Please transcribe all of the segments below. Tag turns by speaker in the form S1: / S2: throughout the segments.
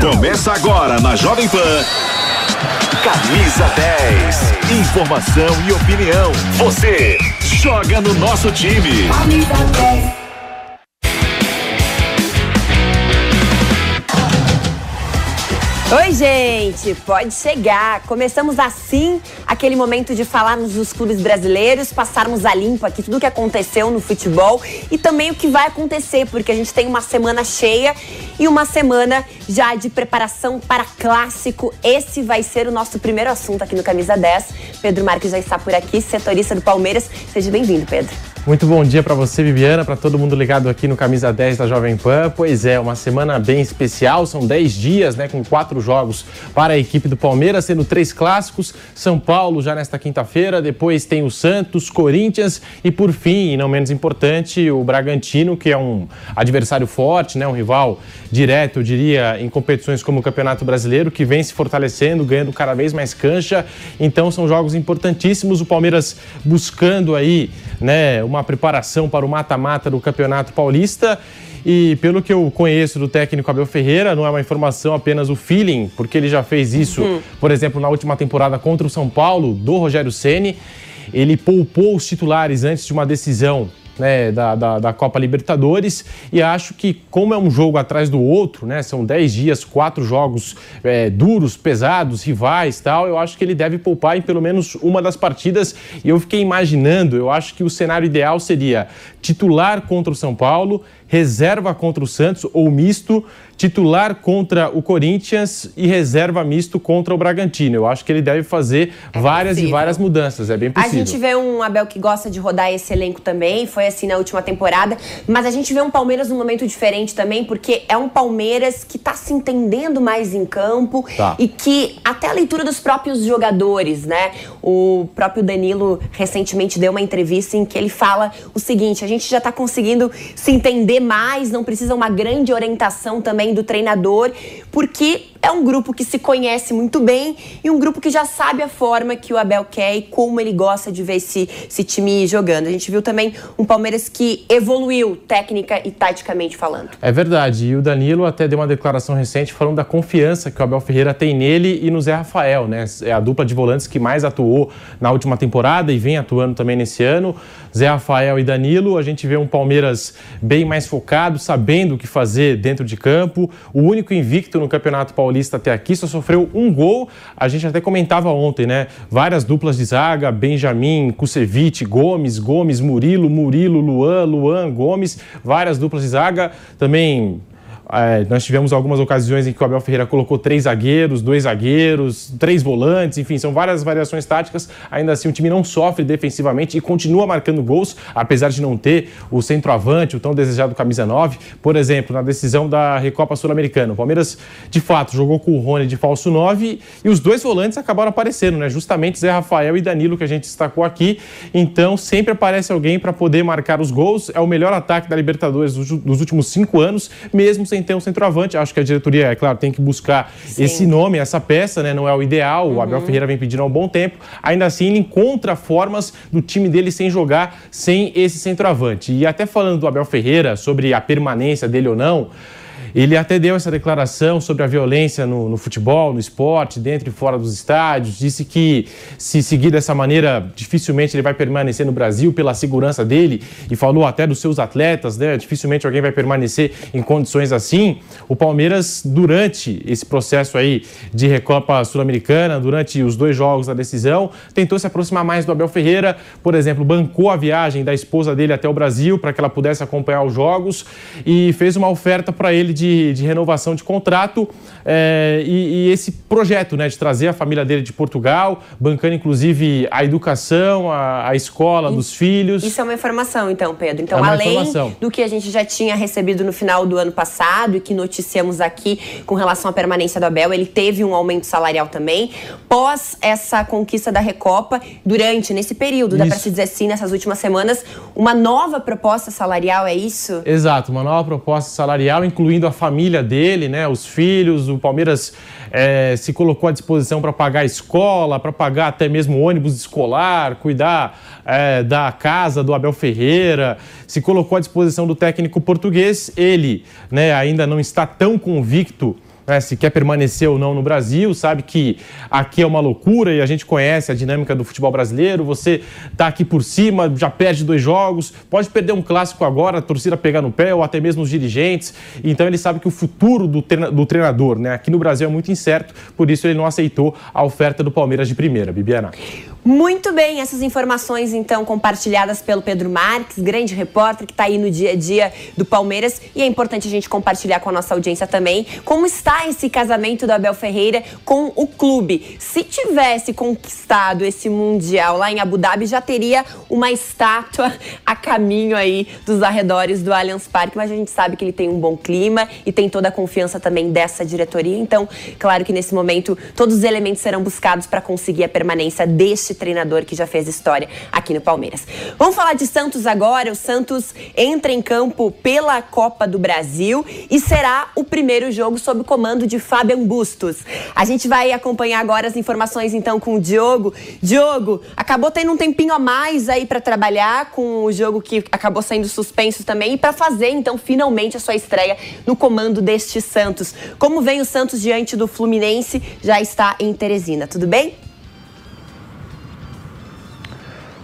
S1: Começa agora na Jovem Pan. Camisa 10. Informação e opinião. Você joga no nosso time.
S2: Oi, gente, pode chegar. Começamos assim aquele momento de falarmos dos clubes brasileiros, passarmos a limpo aqui tudo o que aconteceu no futebol e também o que vai acontecer, porque a gente tem uma semana cheia e uma semana já de preparação para clássico. Esse vai ser o nosso primeiro assunto aqui no Camisa 10. Pedro Marques já está por aqui, setorista do Palmeiras. Seja bem-vindo, Pedro.
S3: Muito bom dia para você, Viviana, para todo mundo ligado aqui no Camisa 10 da Jovem Pan. Pois é, uma semana bem especial, são 10 dias, né, com quatro jogos para a equipe do Palmeiras, sendo três clássicos, São Paulo já nesta quinta-feira, depois tem o Santos, Corinthians e por fim, e não menos importante, o Bragantino, que é um adversário forte, né, um rival direto, eu diria, em competições como o Campeonato Brasileiro, que vem se fortalecendo, ganhando cada vez mais cancha. Então são jogos importantíssimos, o Palmeiras buscando aí, né, uma preparação para o mata-mata do Campeonato Paulista. E pelo que eu conheço do técnico Abel Ferreira, não é uma informação apenas o feeling, porque ele já fez isso,
S2: Uhum.
S3: por exemplo, na última temporada contra o São Paulo, do Rogério Ceni. Ele poupou os titulares antes de uma decisão né, da, da, da Copa Libertadores. E acho que como é um jogo atrás do outro, né, são 10 dias, quatro jogos é, duros, pesados, rivais tal, eu acho que ele deve poupar em pelo menos uma das partidas. E eu fiquei imaginando, eu acho que o cenário ideal seria titular contra o São Paulo, reserva contra o Santos ou misto, titular contra o Corinthians e reserva misto contra o Bragantino. Eu acho que ele deve fazer várias e
S2: possível.
S3: várias mudanças, é bem
S2: A
S3: possível.
S2: gente vê um Abel que gosta de rodar esse elenco também, foi assim na última temporada, mas a gente vê um Palmeiras num momento diferente também, porque é um Palmeiras que tá se entendendo mais em campo
S3: Tá.
S2: e que até a leitura dos próprios jogadores, né? O próprio Danilo recentemente deu uma entrevista em que ele fala o seguinte: a gente já tá conseguindo se entender mais, não precisa uma grande orientação também do treinador, porque é um grupo que se conhece muito bem e um grupo que já sabe a forma que o Abel quer e como ele gosta de ver esse, esse time jogando. A gente viu também um Palmeiras que evoluiu técnica e taticamente falando.
S3: É verdade. E o Danilo até deu uma declaração recente falando da confiança que o Abel Ferreira tem nele e no Zé Rafael, né? É a dupla de volantes que mais atuou na última temporada e vem atuando também nesse ano. Zé Rafael e Danilo. A gente vê um Palmeiras bem mais focado, sabendo o que fazer dentro de campo. O único invicto no Campeonato Paulista até aqui só sofreu um gol. A gente até comentava ontem, né? Várias duplas de zaga: Benjamin, Kusevich, Gomes, Gomes, Murilo, Murilo, Luan, Luan, Gomes. Várias duplas de zaga. Também é, nós tivemos algumas ocasiões em que o Abel Ferreira colocou três zagueiros, dois zagueiros, três volantes, enfim, são várias variações táticas. Ainda assim, o time não sofre defensivamente e continua marcando gols, apesar de não ter o centroavante, o tão desejado camisa 9. Por exemplo, na decisão da Recopa Sul-Americana, o Palmeiras, de fato, jogou com o Rony de falso 9 e os dois volantes acabaram aparecendo, né? Justamente Zé Rafael e Danilo, que a gente destacou aqui. Então, sempre aparece alguém para poder marcar os gols. É o melhor ataque da Libertadores dos últimos cinco anos, mesmo sem ter um centroavante. Acho que a diretoria, é claro, tem que buscar
S2: Sim.
S3: esse nome, essa peça, né? Não é o ideal. O Abel Ferreira vem pedindo há um bom tempo. Ainda assim, ele encontra formas do time dele sem jogar sem esse centroavante. E até falando do Abel Ferreira sobre a permanência dele ou não. Ele até deu essa declaração sobre a violência no, no futebol, no esporte, dentro e fora dos estádios. Disse que, se seguir dessa maneira, dificilmente ele vai permanecer no Brasil pela segurança dele. E falou até dos seus atletas, né? Dificilmente alguém vai permanecer em condições assim. O Palmeiras, durante esse processo aí de Recopa Sul-Americana, durante os dois jogos da decisão, tentou se aproximar mais do Abel Ferreira. Por exemplo, bancou a viagem da esposa dele até o Brasil para que ela pudesse acompanhar os jogos e fez uma oferta para ele de de, de renovação de contrato é, e, e, esse projeto né, de trazer a família dele de Portugal, bancando inclusive a educação, a, a escola dos filhos.
S2: Isso é uma informação, então, Pedro. Então, é além informação. do que a gente já tinha recebido no final do ano passado e que noticiamos aqui com relação à permanência do Abel, ele teve um aumento salarial também. Pós essa conquista da Recopa, durante, nesse período, isso. dá para se dizer assim, nessas últimas semanas, uma nova proposta salarial, é isso?
S3: Exato, uma nova proposta salarial, incluindo a família dele, né, os filhos, o Palmeiras é, se colocou à disposição para pagar a escola, para pagar até mesmo ônibus escolar, cuidar é, da casa do Abel Ferreira, se colocou à disposição do técnico português. Ele né, ainda não está tão convicto né, se quer permanecer ou não no Brasil, sabe que aqui é uma loucura e a gente conhece a dinâmica do futebol brasileiro. Você tá aqui por cima, já perde dois jogos, pode perder um clássico agora, a torcida pegar no pé ou até mesmo os dirigentes. Então ele sabe que o futuro do, do treinador, né, aqui no Brasil é muito incerto, por isso ele não aceitou a oferta do Palmeiras de primeira, Bibiana.
S2: Muito bem, essas informações então compartilhadas pelo Pedro Marques, grande repórter que está aí no dia a dia do Palmeiras. E é importante a gente compartilhar com a nossa audiência também como está esse casamento do Abel Ferreira com o clube. Se tivesse conquistado esse Mundial lá em Abu Dhabi, já teria uma estátua a caminho aí dos arredores do Allianz Parque, mas a gente sabe que ele tem um bom clima e tem toda a confiança também dessa diretoria. Então, claro que nesse momento todos os elementos serão buscados para conseguir a permanência deste este treinador que já fez história aqui no Palmeiras. Vamos falar de Santos agora. O Santos entra em campo pela Copa do Brasil e será o primeiro jogo sob o comando de Fabian Bustos. A gente vai acompanhar agora as informações então com o Diogo. Diogo, acabou tendo um tempinho a mais aí para trabalhar com o jogo que acabou sendo suspenso também e para fazer então finalmente a sua estreia no comando deste Santos. Como vem o Santos diante do Fluminense? Já está em Teresina, tudo bem?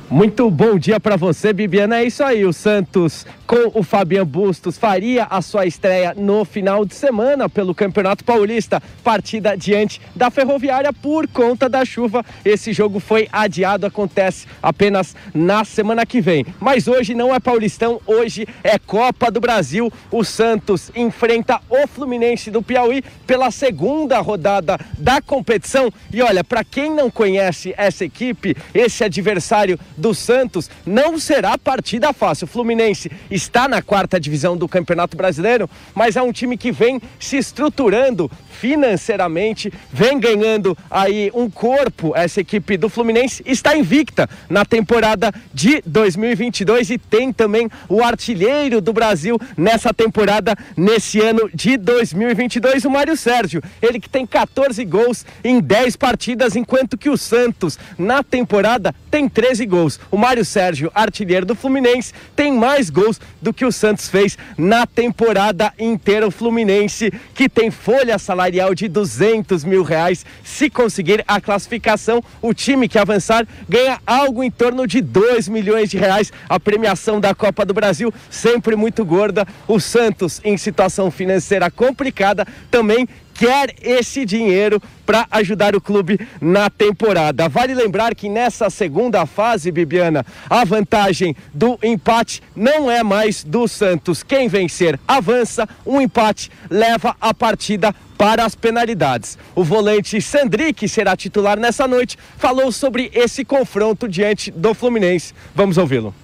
S4: Muito bom dia para você, Bibiana. É isso aí, o Santos com o Fabian Bustos faria a sua estreia no final de semana pelo Campeonato Paulista, partida diante da Ferroviária por conta da chuva. Esse jogo foi adiado, acontece apenas na semana que vem. Mas hoje não é Paulistão, hoje é Copa do Brasil. O Santos enfrenta o Fluminense do Piauí pela segunda rodada da competição. E olha, para quem não conhece essa equipe, esse adversário Santos não será partida fácil. O Fluminense está na quarta divisão do Campeonato Brasileiro, mas é um time que vem se estruturando financeiramente, vem ganhando aí um corpo. Essa equipe do Fluminense está invicta na temporada de 2022 e tem também o artilheiro do Brasil nessa temporada, nesse ano de 2022, o Mário Sérgio. Ele que tem 14 gols em 10 partidas, enquanto que o Santos na temporada tem 13 gols. O Mário Sérgio, artilheiro do Fluminense, tem mais gols do que o Santos fez na temporada inteira. O Fluminense que tem folha salarial salarial de 200 mil reais. Se conseguir a classificação, o time que avançar ganha algo em torno de 2 milhões de reais. A premiação da Copa do Brasil, sempre muito gorda. O Santos, em situação financeira complicada, também quer esse dinheiro para ajudar o clube na temporada. Vale lembrar que nessa segunda fase, Bibiana, a vantagem do empate não é mais do Santos. Quem vencer avança, um empate leva a partida para as penalidades. O volante Sandri, que será titular nessa noite, falou sobre esse confronto diante do Fluminense. Vamos ouvi-lo.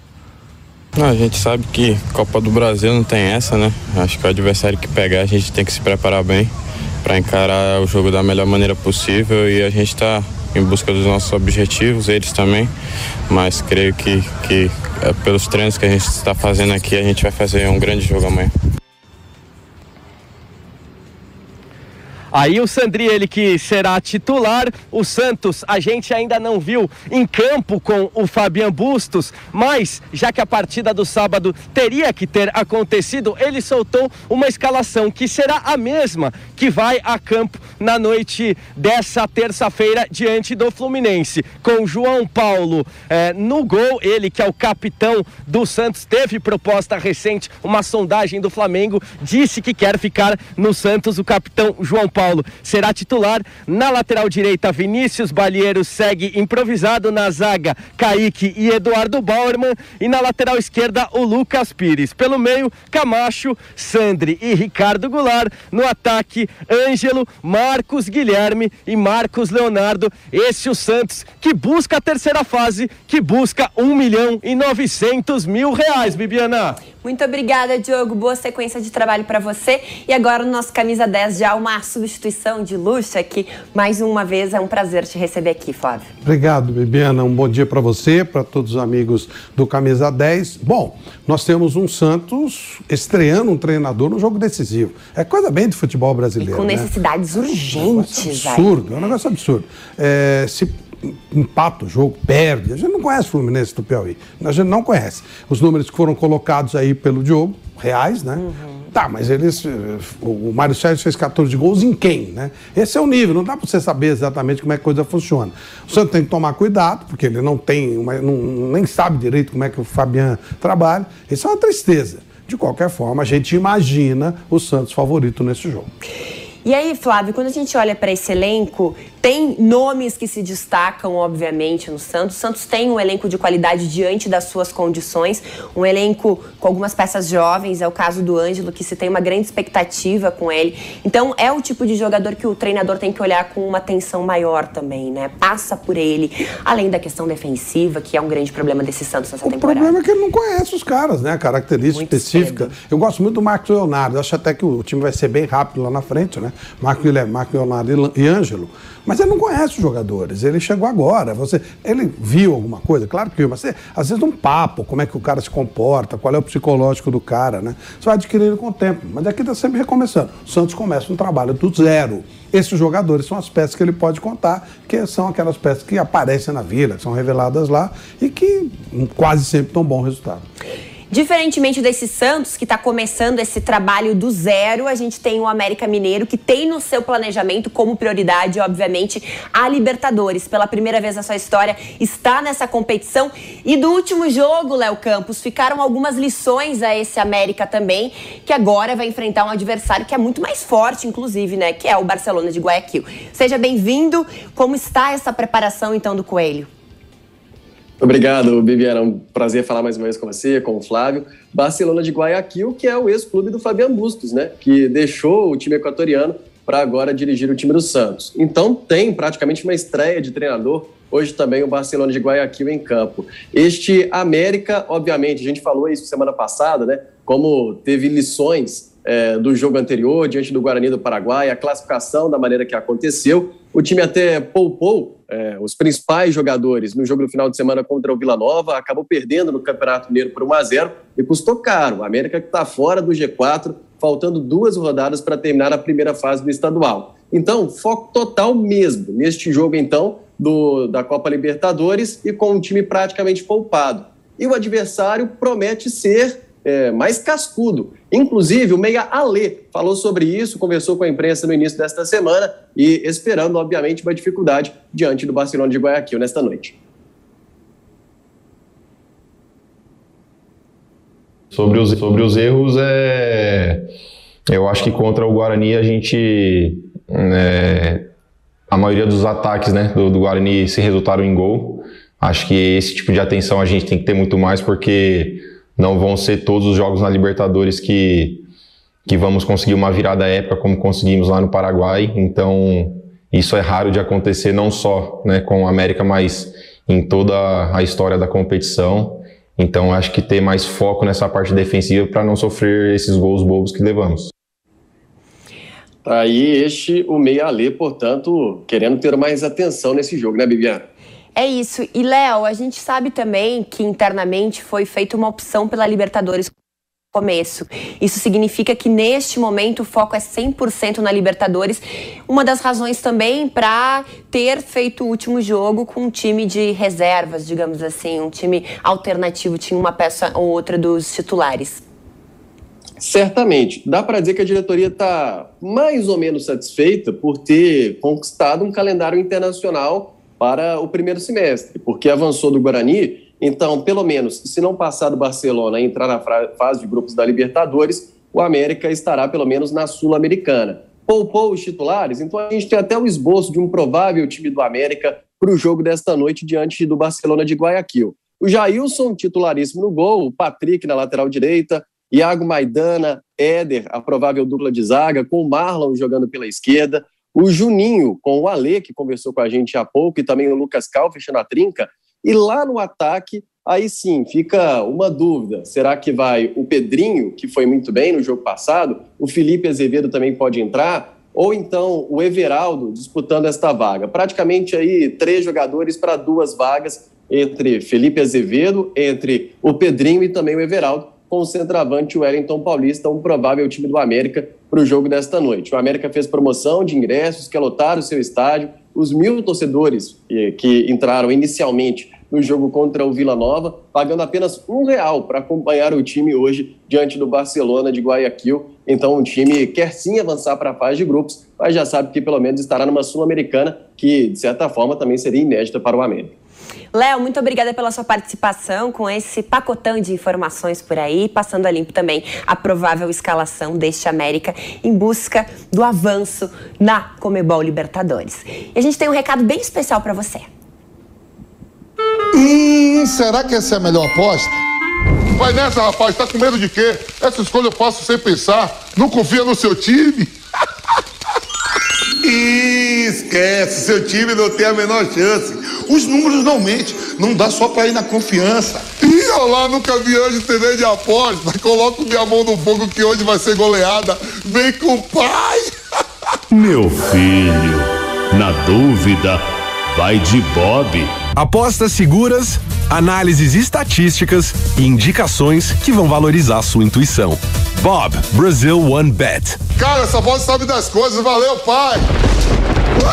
S5: A gente sabe que Copa do Brasil não tem essa, né? Acho que o adversário que pegar a gente tem que se preparar bem para encarar o jogo da melhor maneira possível e a gente está em busca dos nossos objetivos, eles também, mas creio que, que é, pelos treinos que a gente está fazendo aqui, a gente vai fazer um grande jogo amanhã.
S4: Aí o Sandri, ele que será titular, o Santos a gente ainda não viu em campo com o Fabian Bustos, mas já que a partida do sábado teria que ter acontecido, ele soltou uma escalação que será a mesma que vai a campo na noite dessa terça-feira diante do Fluminense. Com João Paulo é, no gol, ele que é o capitão do Santos, teve proposta recente, uma sondagem do Flamengo, disse que quer ficar no Santos. O capitão João Paulo será titular. Na lateral direita, Vinícius Balieiro segue improvisado na zaga, Kaique e Eduardo Bauerman. E na lateral esquerda, o Lucas Pires. Pelo meio, Camacho, Sandri e Ricardo Goulart. No ataque, Ângelo, Marcos Guilherme e Marcos Leonardo. Esse o Santos que busca a terceira fase, que busca 1 milhão e 900 mil reais, Bibiana.
S2: Muito obrigada, Diogo. Boa sequência de trabalho para você. E agora, no nosso Camisa 10, já uma substituição de luxo aqui. Mais uma vez, é um prazer te receber aqui, Flávio.
S6: Obrigado, Bibiana. Um bom dia para você, para todos os amigos do Camisa 10. Bom, nós temos um Santos estreando um treinador no jogo decisivo. É coisa bem de futebol brasileiro. E
S2: com
S6: né?
S2: necessidades urgentes.
S6: É um absurdo, é um negócio absurdo. É, se empata o jogo, perde. A gente não conhece o Fluminense do Piauí. A gente não conhece. Os números que foram colocados aí pelo Diogo, reais, né? Uhum. Tá, mas eles. O Mário Sérgio fez 14 gols em quem, né? Esse é o nível, não dá para você saber exatamente como é que a coisa funciona. O Santos tem que tomar cuidado, porque ele não tem, uma, não, nem sabe direito como é que o Fabian trabalha. Isso é uma tristeza. De qualquer forma, a gente imagina o Santos favorito nesse jogo.
S2: E aí, Flávio, quando a gente olha para esse elenco, tem nomes que se destacam, obviamente, no Santos. O Santos tem um elenco de qualidade diante das suas condições, um elenco com algumas peças jovens, é o caso do Ângelo, que se tem uma grande expectativa com ele. Então, é o tipo de jogador que o treinador tem que olhar com uma atenção maior também, né? Passa por ele, além da questão defensiva, que é um grande problema desse Santos nessa
S6: o
S2: temporada.
S6: O problema é que ele não conhece os caras, né? A característica muito específica. Cedo. Eu gosto muito do Marcos Leonardo, acho até que o time vai ser bem rápido lá na frente, né? Marco Guilherme, Marco Leonardo e Ângelo. Mas ele não conhece os jogadores, ele chegou agora. Você, ele viu alguma coisa? Claro que viu, mas você, às vezes um papo, como é que o cara se comporta, qual é o psicológico do cara, né? Você vai adquirindo com o tempo. Mas aqui está sempre recomeçando. O Santos começa um trabalho do zero. Esses jogadores são as peças que ele pode contar, que são aquelas peças que aparecem na vila, que são reveladas lá e que quase sempre dão bom resultado.
S2: Diferentemente desse Santos, que está começando esse trabalho do zero, a gente tem o América Mineiro, que tem no seu planejamento como prioridade, obviamente, a Libertadores. Pela primeira vez na sua história, está nessa competição. E do último jogo, Léo Campos, ficaram algumas lições a esse América também, que agora vai enfrentar um adversário que é muito mais forte, inclusive, né? Que é o Barcelona de Guayaquil. Seja bem-vindo. Como está essa preparação, então, do Coelho?
S7: Obrigado, Bibi. Era um prazer falar mais uma vez com você, com o Flávio. Barcelona de Guayaquil, que é o ex-clube do Fabian Bustos, né? Que deixou o time equatoriano para agora dirigir o time do Santos. Então tem praticamente uma estreia de treinador. Hoje também o Barcelona de Guayaquil em campo. Este América, obviamente, a gente falou isso semana passada, né? Como teve lições é, do jogo anterior, diante do Guarani do Paraguai, a classificação da maneira que aconteceu. O time até poupou é, os principais jogadores no jogo do final de semana contra o Vila Nova, acabou perdendo no Campeonato Mineiro por 1 a 0 e custou caro. A América que está fora do G4, faltando duas rodadas para terminar a primeira fase do estadual. Então, foco total mesmo neste jogo, então, do, da Copa Libertadores e com um time praticamente poupado. E o adversário promete ser é, mais cascudo. Inclusive, o Meia Ale falou sobre isso, conversou com a imprensa no início desta semana e esperando, obviamente, uma dificuldade diante do Barcelona de Guayaquil nesta noite.
S8: Sobre os, sobre os erros, é, eu acho que contra o Guarani a gente. É, a maioria dos ataques né, do, do Guarani se resultaram em gol. Acho que esse tipo de atenção a gente tem que ter muito mais, porque não vão ser todos os jogos na Libertadores que, que vamos conseguir uma virada épica como conseguimos lá no Paraguai. Então, isso é raro de acontecer não só né, com a América, mas em toda a história da competição. Então, acho que ter mais foco nessa parte defensiva para não sofrer esses gols bobos que levamos.
S7: Aí este, o Meia Alê, portanto, querendo ter mais atenção nesse jogo, né, Bibiana?
S2: É isso. E, Léo, a gente sabe também que internamente foi feita uma opção pela Libertadores começo. Isso significa que neste momento o foco é 100% na Libertadores. Uma das razões também para ter feito o último jogo com um time de reservas, digamos assim, um time alternativo, tinha uma peça ou outra dos titulares.
S7: Certamente. Dá para dizer que a diretoria está mais ou menos satisfeita por ter conquistado um calendário internacional para o primeiro semestre, porque avançou do Guarani. Então, pelo menos, se não passar do Barcelona e entrar na fase de grupos da Libertadores, o América estará pelo menos na Sul-Americana. Poupou os titulares, então a gente tem até o esboço de um provável time do América para o jogo desta noite diante do Barcelona de Guayaquil. O Jailson, titularíssimo no gol, o Patrick na lateral direita, Iago Maidana, Éder, a provável dupla de zaga, com o Marlon jogando pela esquerda, o Juninho com o Ale, que conversou com a gente há pouco, e também o Lucas Cal fechando a trinca. E lá no ataque, aí sim, fica uma dúvida. Será que vai o Pedrinho, que foi muito bem no jogo passado? O Felipe Azevedo também pode entrar? Ou então o Everaldo disputando esta vaga? Praticamente aí três jogadores para duas vagas entre Felipe Azevedo, entre o Pedrinho e também o Everaldo com o centroavante Wellington Paulista, um provável time do América para o jogo desta noite. O América fez promoção de ingressos que lotaram o seu estádio. Os mil torcedores que entraram inicialmente no jogo contra o Vila Nova, pagando apenas um real para acompanhar o time hoje diante do Barcelona de Guayaquil. Então, o time quer sim avançar para a fase de grupos, mas já sabe que pelo menos estará numa Sul-Americana, que de certa forma também seria inédita para o América.
S2: Léo, muito obrigada pela sua participação com esse pacotão de informações por aí, passando a limpo também a provável escalação deste América em busca do avanço na Comebol Libertadores. E a gente tem um recado bem especial para você.
S9: Hum, será que essa é a melhor aposta? Vai nessa, rapaz, tá com medo de quê? Essa escolha eu faço sem pensar. Não confia no seu time? Esquece, seu time não tem a menor chance. Os números não mentem, não dá só pra ir na confiança. Ih, lá nunca vi hoje TV de aposta. Coloco minha mão no fogo que hoje vai ser goleada. Vem com o pai.
S10: Meu filho, na dúvida, vai de Bob.
S11: Apostas seguras, análises estatísticas e indicações que vão valorizar sua intuição. Bob, Brazil One Bet.
S9: Cara, essa voz sabe das coisas, valeu, pai.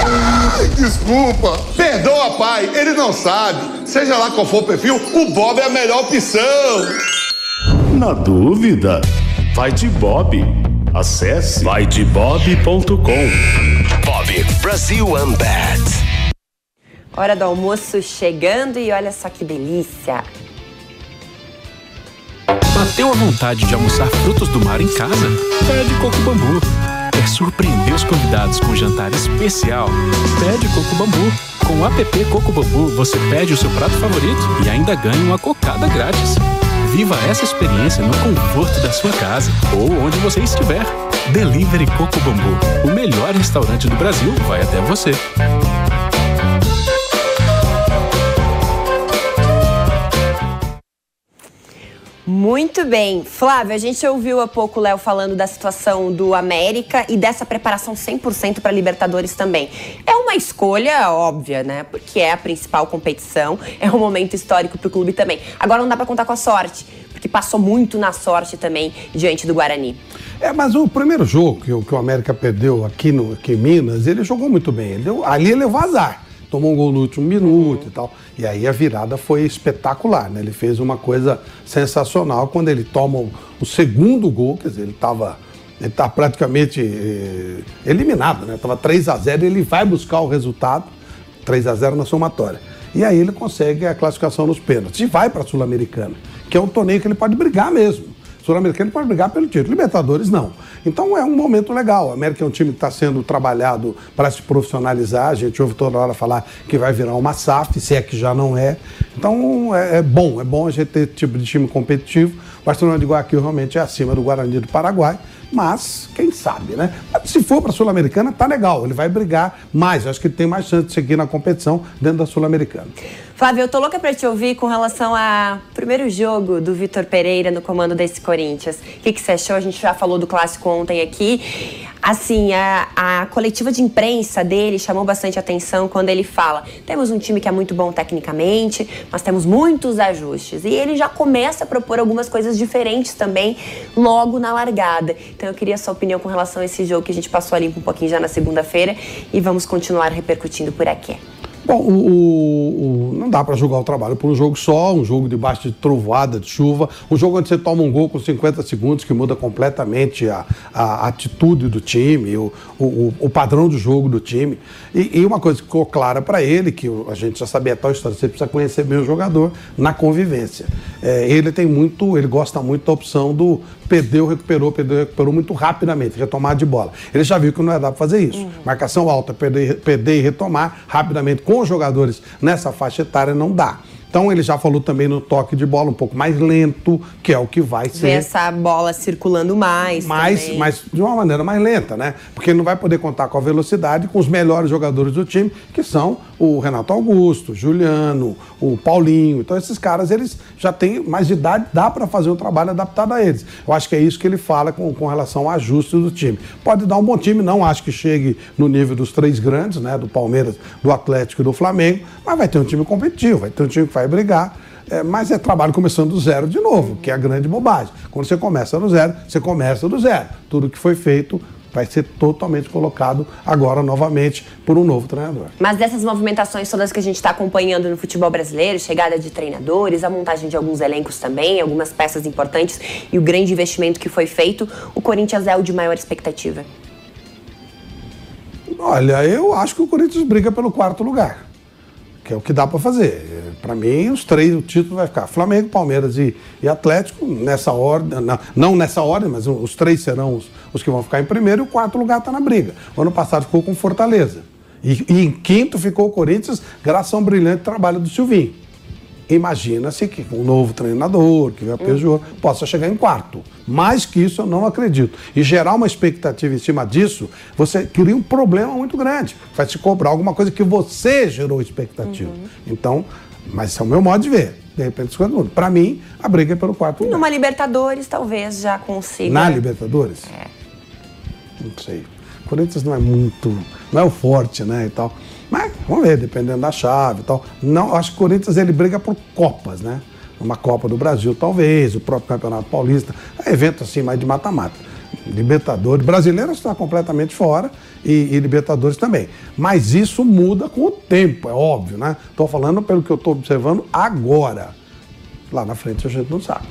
S9: Ai, desculpa. Perdoa, pai, ele não sabe. Seja lá qual for o perfil, o Bob é a melhor opção.
S10: Na dúvida, vai de Bob. Acesse vaidebob.com.
S1: Bob Brasil Bet.
S2: Hora do almoço chegando e olha só que delícia.
S12: Bateu a vontade de almoçar frutos do mar em casa? Pede Coco Bambu. Quer surpreender os convidados com um jantar especial? Pede Coco Bambu. Com o app Coco Bambu, você pede o seu prato favorito e ainda ganha uma cocada grátis. Viva essa experiência no conforto da sua casa ou onde você estiver. Delivery Coco Bambu. O melhor restaurante do Brasil vai até você.
S2: Muito bem. Flávio, a gente ouviu há pouco o Léo falando da situação do América e dessa preparação 100% para Libertadores também. É uma escolha óbvia, né? Porque é a principal competição, é um momento histórico para o clube também. Agora não dá para contar com a sorte, porque passou muito na sorte também diante do Guarani.
S6: É, mas o primeiro jogo que o, que o América perdeu aqui, no, aqui em Minas, ele jogou muito bem. Ele deu, ali ele levou azar tomou um gol no último minuto e tal. E aí a virada foi espetacular, né? Ele fez uma coisa sensacional quando ele toma o, segundo gol, quer dizer, ele estava ele tá praticamente eh, eliminado, né? Tava 3 a 0 ele vai buscar o resultado, 3 a 0 na somatória. E aí ele consegue a classificação nos pênaltis e vai para a Sul-Americana, que é um torneio que ele pode brigar mesmo. Sul-Americano pode brigar pelo título, Libertadores não. Então é um momento legal. A América é um time que está sendo trabalhado para se profissionalizar. A gente ouve toda hora falar que vai virar uma SAF, se é que já não é. Então é, é bom, é bom a gente ter esse tipo de time competitivo. O Barcelona de Guayaquil realmente é acima do Guarani do Paraguai mas quem sabe, né? Se for para a Sul-Americana, tá legal, ele vai brigar mais. Acho que ele tem mais chance de seguir na competição dentro da Sul-Americana.
S2: Flávio, eu tô louca para te ouvir com relação ao primeiro jogo do Vitor Pereira no comando desse Corinthians. O que, que você achou? A gente já falou do clássico ontem aqui. Assim, a, a coletiva de imprensa dele chamou bastante atenção quando ele fala: temos um time que é muito bom tecnicamente, mas temos muitos ajustes. E ele já começa a propor algumas coisas diferentes também logo na largada. Então eu queria a sua opinião com relação a esse jogo que a gente passou ali um pouquinho já na segunda-feira e vamos continuar repercutindo por aqui.
S6: Bom, o, o, o, não dá para julgar o trabalho por um jogo só, um jogo debaixo de trovada, de chuva, um jogo onde você toma um gol com 50 segundos que muda completamente a, a atitude do time, o, o, o padrão de jogo do time. E, e uma coisa que ficou clara para ele, que a gente já sabia tal história, você precisa conhecer bem o jogador na convivência. É, ele tem muito, ele gosta muito da opção do perdeu, recuperou, perdeu, recuperou muito rapidamente, retomar de bola. Ele já viu que não ia dar para fazer isso. Uhum. Marcação alta, perder, perder e retomar rapidamente com os jogadores nessa faixa etária não dá. Então ele já falou também no toque de bola um pouco mais lento, que é o que vai ser.
S2: Ver essa bola circulando mais.
S6: Mais,
S2: também.
S6: mas de uma maneira mais lenta, né? Porque ele não vai poder contar com a velocidade com os melhores jogadores do time, que são o Renato Augusto, Juliano, o Paulinho. Então esses caras, eles já têm mais idade, dá para fazer um trabalho adaptado a eles. Eu acho que é isso que ele fala com, com relação ao ajuste do time. Pode dar um bom time, não acho que chegue no nível dos três grandes, né? Do Palmeiras, do Atlético e do Flamengo, mas vai ter um time competitivo, vai ter um time que vai brigar. É, mas é trabalho começando do zero de novo, que é a grande bobagem. Quando você começa do zero, você começa do zero. Tudo que foi feito vai ser totalmente colocado agora novamente por um novo treinador.
S2: Mas dessas movimentações todas que a gente está acompanhando no futebol brasileiro, chegada de treinadores, a montagem de alguns elencos também, algumas peças importantes e o grande investimento que foi feito, o Corinthians é o de maior expectativa?
S6: Olha, eu acho que o Corinthians briga pelo quarto lugar que é o que dá para fazer. Para mim, os três, o título vai ficar Flamengo, Palmeiras e, e Atlético, nessa ordem, não, não, nessa ordem, mas os três serão os, os, que vão ficar em primeiro e o quarto lugar está na briga. O ano passado ficou com Fortaleza. E, e, em quinto ficou o Corinthians, graças a um brilhante trabalho do Silvinho. Imagina-se que com um novo treinador, que vai Peugeot, possa chegar em quarto. Mais que isso, eu não acredito. E gerar uma expectativa em cima disso, você cria um problema muito grande. Vai se cobrar alguma coisa que você gerou expectativa. Uhum. Então, mas esse é o meu modo de ver. De repente, para mim, a briga é pelo quarto lugar.
S2: Numa Libertadores, talvez já consiga.
S6: Na Libertadores? É. Não sei. O Corinthians não é muito. Não é o forte, né? E tal. Mas vamos ver, dependendo da chave e tal. Não, acho que o Corinthians ele briga por Copas, né? Uma Copa do Brasil, talvez, o próprio Campeonato Paulista, é evento assim mais de mata-mata. Libertadores, brasileiro está completamente fora e, e, Libertadores também. Mas isso muda com o tempo, é óbvio, né? Estou falando pelo que eu estou observando agora. Lá na frente a gente não sabe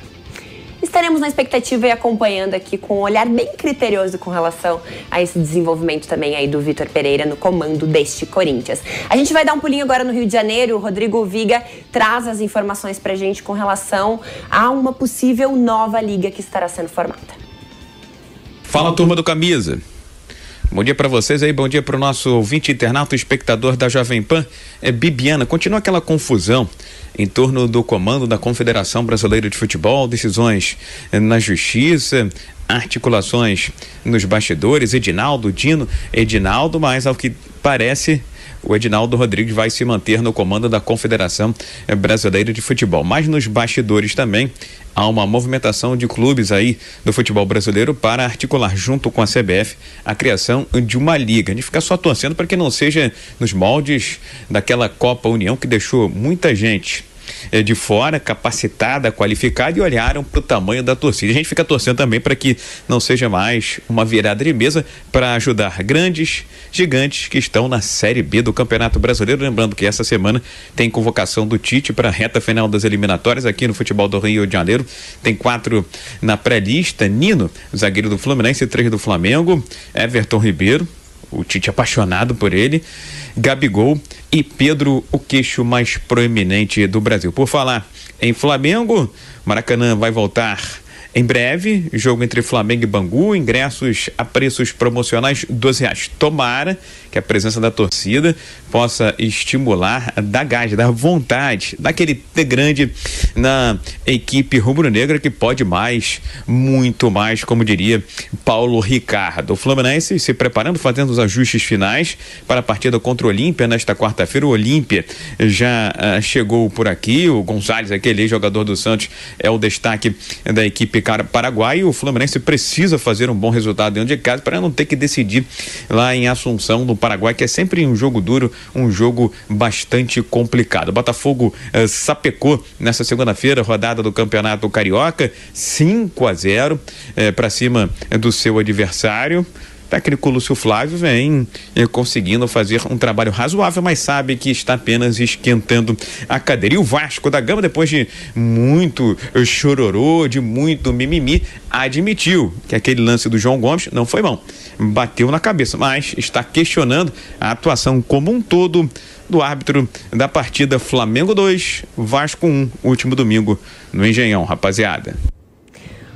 S2: estaremos na expectativa e acompanhando aqui com um olhar bem criterioso com relação a esse desenvolvimento também aí do Vitor Pereira no comando deste Corinthians. A gente vai dar um pulinho agora no Rio de Janeiro. O Rodrigo Viga traz as informações pra gente com relação a uma possível nova liga que estará sendo formada.
S13: Fala turma do Camisa. Bom dia para vocês aí, bom dia para o nosso ouvinte internauta, espectador da Jovem Pan. É Bibiana, continua aquela confusão em torno do comando da Confederação Brasileira de Futebol, decisões na justiça, articulações nos bastidores, Edinaldo, Dino, Edinaldo, mas ao que parece o Edinaldo Rodrigues vai se manter no comando da Confederação Brasileira de Futebol. Mas nos bastidores também há uma movimentação de clubes aí do futebol brasileiro para articular junto com a CBF a criação de uma liga. A gente fica só torcendo para que não seja nos moldes daquela Copa União que deixou muita gente é, de fora, capacitada, qualificada e olharam para o tamanho da torcida. A gente fica torcendo também para que não seja mais uma virada de mesa para ajudar grandes gigantes que estão na Série B do Campeonato Brasileiro. Lembrando que essa semana tem convocação do Tite para a reta final das eliminatórias aqui no futebol do Rio de Janeiro. Tem quatro na pré-lista: Nino, zagueiro do Fluminense, três do Flamengo, Everton Ribeiro, o Tite apaixonado por ele, Gabigol e Pedro, o queixo mais proeminente do Brasil. Por falar em Flamengo, Maracanã vai voltar em breve, jogo entre Flamengo e Bangu, ingressos a preços promocionais doze reais. Tomara que a presença da torcida possa estimular, dar gás, dar vontade daquele T grande na equipe rubro-negra que pode mais, muito mais, como diria Paulo Ricardo. O Fluminense se preparando, fazendo os ajustes finais para a partida contra o Olímpia nesta quarta-feira. O Olímpia já uh, chegou por aqui. O Gonzalez, aquele jogador do Santos, é o destaque da equipe Paraguai. O Fluminense precisa fazer um bom resultado dentro de casa para não ter que decidir lá em Assunção, no Paraguai, que é sempre um jogo duro, um jogo bastante complicado. Botafogo eh, sapecou nessa segunda-feira, rodada do Campeonato Carioca, 5 a 0 eh, para cima do seu adversário técnico Lúcio Flávio vem eh, conseguindo fazer um trabalho razoável, mas sabe que está apenas esquentando a cadeira. E o Vasco da Gama, depois de muito chororô, de muito mimimi, admitiu que aquele lance do João Gomes não foi bom. Bateu na cabeça, mas está questionando a atuação como um todo do árbitro da partida Flamengo 2, Vasco 1, último domingo no Engenhão, rapaziada.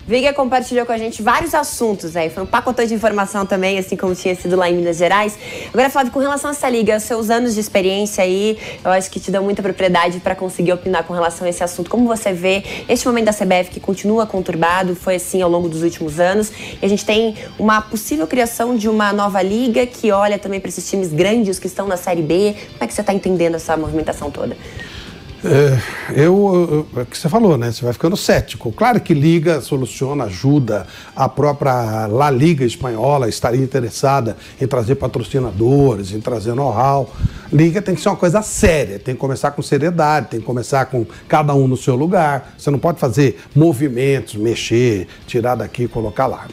S2: Viga compartilhou com a gente vários assuntos aí. Foi um pacotão de informação também, assim como tinha sido lá em Minas Gerais. Agora, Flávio, com relação a essa liga, seus anos de experiência aí, eu acho que te dão muita propriedade para conseguir opinar com relação a esse assunto. Como você vê este momento da CBF que continua conturbado, foi assim ao longo dos últimos anos, e a gente tem uma possível criação de uma nova liga que olha também para esses times grandes que estão na Série B. Como é que você está entendendo essa movimentação toda?
S6: É, eu, é o que você falou, né? Você vai ficando cético. Claro que liga, soluciona, ajuda. A própria La Liga espanhola estaria interessada em trazer patrocinadores, em trazer know-how. Liga tem que ser uma coisa séria, tem que começar com seriedade, tem que começar com cada um no seu lugar. Você não pode fazer movimentos, mexer, tirar daqui e colocar lá.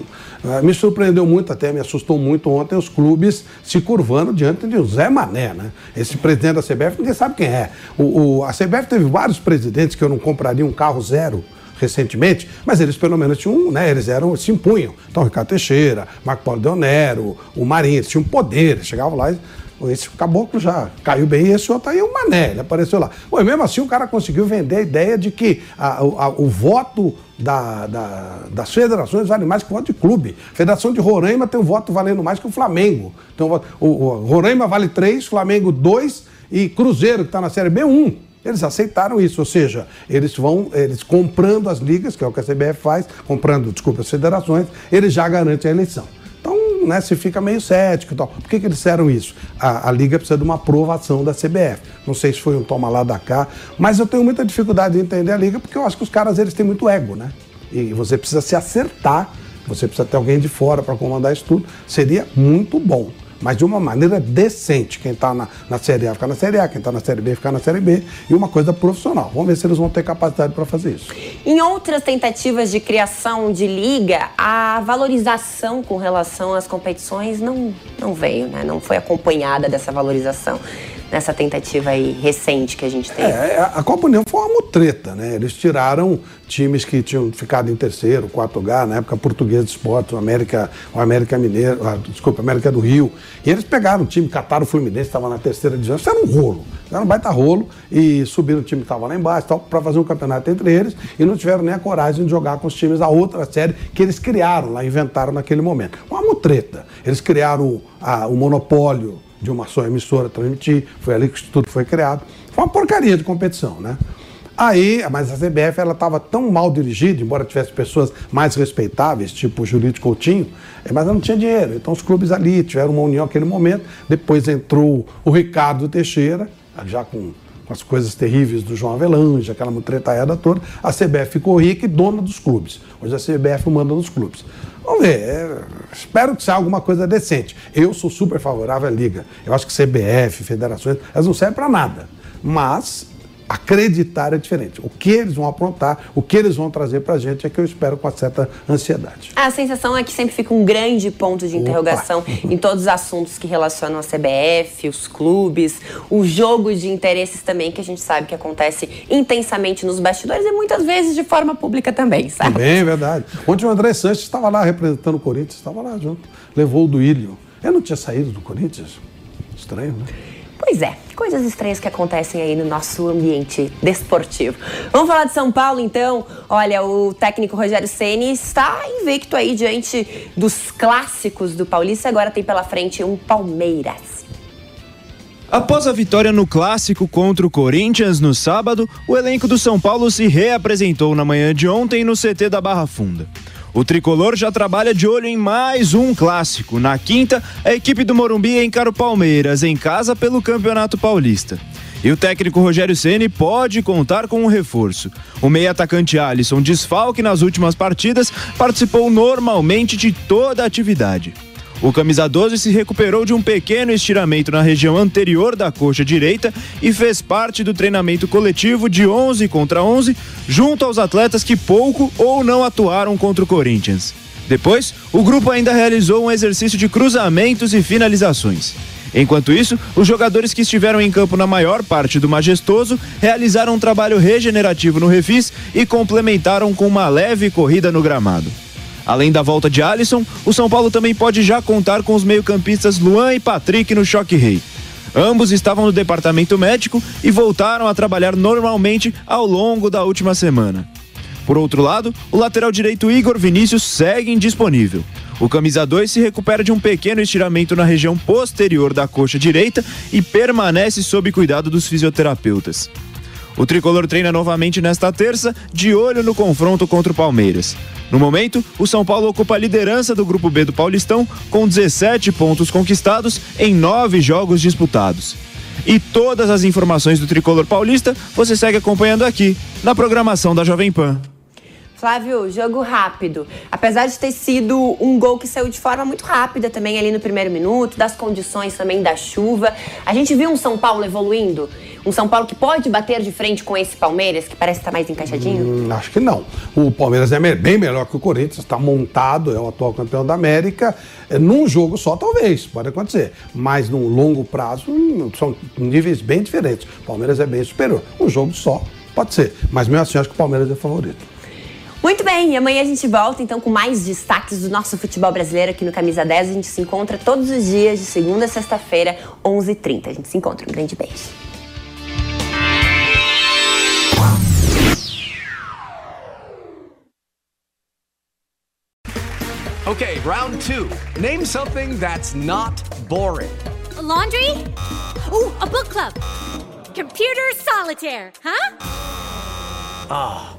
S6: Uh, me surpreendeu muito, até me assustou muito ontem os clubes se curvando diante de Zé Mané, né? Esse presidente da CBF, ninguém sabe quem é. O, o, a CBF teve vários presidentes que eu não compraria um carro zero recentemente, mas eles pelo menos tinham, né, eles eram, se impunham. Então, Ricardo Teixeira, Marco Paulo Deonero, o Marinho, eles tinham poder, chegavam lá e esse caboclo já caiu bem e esse outro aí, o Mané, ele apareceu lá. Pô, mesmo assim, o cara conseguiu vender a ideia de que a, a, o voto da, da, das federações vale mais que o voto de clube. A Federação de Roraima tem um voto valendo mais que o Flamengo. Então, o, o Roraima vale 3, Flamengo 2 e Cruzeiro, que está na Série B, 1. Eles aceitaram isso, ou seja, eles vão, eles comprando as ligas, que é o que a CBF faz, comprando, desculpa, as federações, eles já garantem a eleição né, se fica meio cético e tal. Por que, que eles disseram isso? A, a, Liga precisa de uma aprovação da CBF. Não sei se foi um toma lá da cá, mas eu tenho muita dificuldade de entender a Liga porque eu acho que os caras eles têm muito ego, né? E você precisa se acertar, você precisa ter alguém de fora para comandar isso tudo. Seria muito bom mas de uma maneira decente. Quem está na, na Série A ficar na Série A, quem está na Série B ficar na Série B, e uma coisa profissional. Vamos ver se eles vão ter capacidade para fazer isso.
S2: Em outras tentativas de criação de liga, a valorização com relação às competições não, não veio, né? não foi acompanhada dessa valorização nessa tentativa aí recente que a gente teve?
S6: É, a Copa União foi uma mutreta, né? Eles tiraram times que tinham ficado em terceiro, quarto lugar, na época Português de Esportes, o América, o América Mineiro, ah, desculpa, América do Rio. E eles pegaram o time, cataram o Fluminense, estava na terceira divisão. Isso era um rolo, era um baita rolo, e subiram o time que estava lá embaixo para fazer um campeonato entre eles, e não tiveram nem a coragem de jogar com os times da outra série que eles criaram lá, inventaram naquele momento. Uma mutreta. Eles criaram a, o monopólio de uma só emissora transmitir, foi ali que tudo foi criado. Foi uma porcaria de competição, né? Aí, mas a CBF ela estava tão mal dirigida, embora tivesse pessoas mais respeitáveis, tipo o Jurídico Coutinho, eh, mas ela não tinha dinheiro. Então os clubes ali tiveram uma união naquele momento. Depois entrou o Ricardo Teixeira, já com, com as coisas terríveis do João Avelange, aquela mutretaiada toda. A CBF ficou rica e dona dos clubes. Hoje a CBF manda nos clubes. Vamos ver. É, espero que seja alguma coisa decente. Eu sou super favorável à Liga. Eu acho que CBF, federações, elas não servem para nada. Mas acreditar é diferente. O que eles vão aprontar, o que eles vão trazer para a gente é que eu espero com uma certa ansiedade.
S2: A sensação é que sempre fica um grande ponto de interrogação Opa. em todos os assuntos que relacionam a CBF, os clubes, o jogo de interesses também, que a gente sabe que acontece intensamente nos bastidores e muitas vezes de forma pública também, sabe?
S6: Também, é verdade. Ontem o André Sanches estava lá representando o Corinthians, estava lá junto, levou o Duílio. Eu não tinha saído do Corinthians. Estranho, né?
S2: Pois é, coisas estranhas que acontecem aí no nosso ambiente desportivo. Vamos falar de São Paulo, então. Olha, o técnico Rogério Ceni está invicto aí diante dos clássicos do Paulista. Agora tem pela frente um Palmeiras.
S14: Após a vitória no clássico contra o Corinthians no sábado, o elenco do São Paulo se reapresentou na manhã de ontem no CT da Barra Funda. O tricolor já trabalha de olho em mais um clássico. Na quinta, a equipe do Morumbi encara o Palmeiras em casa pelo Campeonato Paulista. E o técnico Rogério Ceni pode contar com um reforço. O meio atacante Alisson, desfalque nas últimas partidas, participou normalmente de toda a atividade. O camisa 12 se recuperou de um pequeno estiramento na região anterior da coxa direita e fez parte do treinamento coletivo de 11 contra 11, junto aos atletas que pouco ou não atuaram contra o Corinthians. Depois, o grupo ainda realizou um exercício de cruzamentos e finalizações. Enquanto isso, os jogadores que estiveram em campo na maior parte do majestoso realizaram um trabalho regenerativo no refis e complementaram com uma leve corrida no gramado. Além da volta de Alisson, o São Paulo também pode já contar com os meio-campistas Luan e Patrick no choque rei. Ambos estavam no departamento médico e voltaram a trabalhar normalmente ao longo da última semana. Por outro lado, o lateral direito Igor Vinícius segue indisponível. O camisa 2 se recupera de um pequeno estiramento na região posterior da coxa direita e permanece sob cuidado dos fisioterapeutas. O tricolor treina novamente nesta terça, de olho no confronto contra o Palmeiras. No momento, o São Paulo ocupa a liderança do Grupo B do Paulistão, com 17 pontos conquistados em nove jogos disputados. E todas as informações do tricolor paulista você segue acompanhando aqui, na programação da Jovem Pan.
S2: Flávio, jogo rápido. Apesar de ter sido um gol que saiu de forma muito rápida também ali no primeiro minuto, das condições também da chuva, a gente viu um São Paulo evoluindo. Um São Paulo que pode bater de frente com esse Palmeiras, que parece estar mais encaixadinho?
S6: Hum, acho que não. O Palmeiras é bem melhor que o Corinthians, está montado, é o atual campeão da América. É, num jogo só, talvez, pode acontecer. Mas num longo prazo, hum, são níveis bem diferentes. O Palmeiras é bem superior. Um jogo só, pode ser. Mas mesmo assim, acho que o Palmeiras é favorito.
S2: Muito bem, e amanhã a gente volta então com mais destaques do nosso futebol brasileiro aqui no Camisa 10. A gente se encontra todos os dias, de segunda a sexta-feira, 11h30. A gente se encontra. Um grande beijo.
S15: Okay, round two. Name something that's not boring.
S16: A laundry? Ooh, a book club. Computer solitaire, huh?
S15: Ah, oh,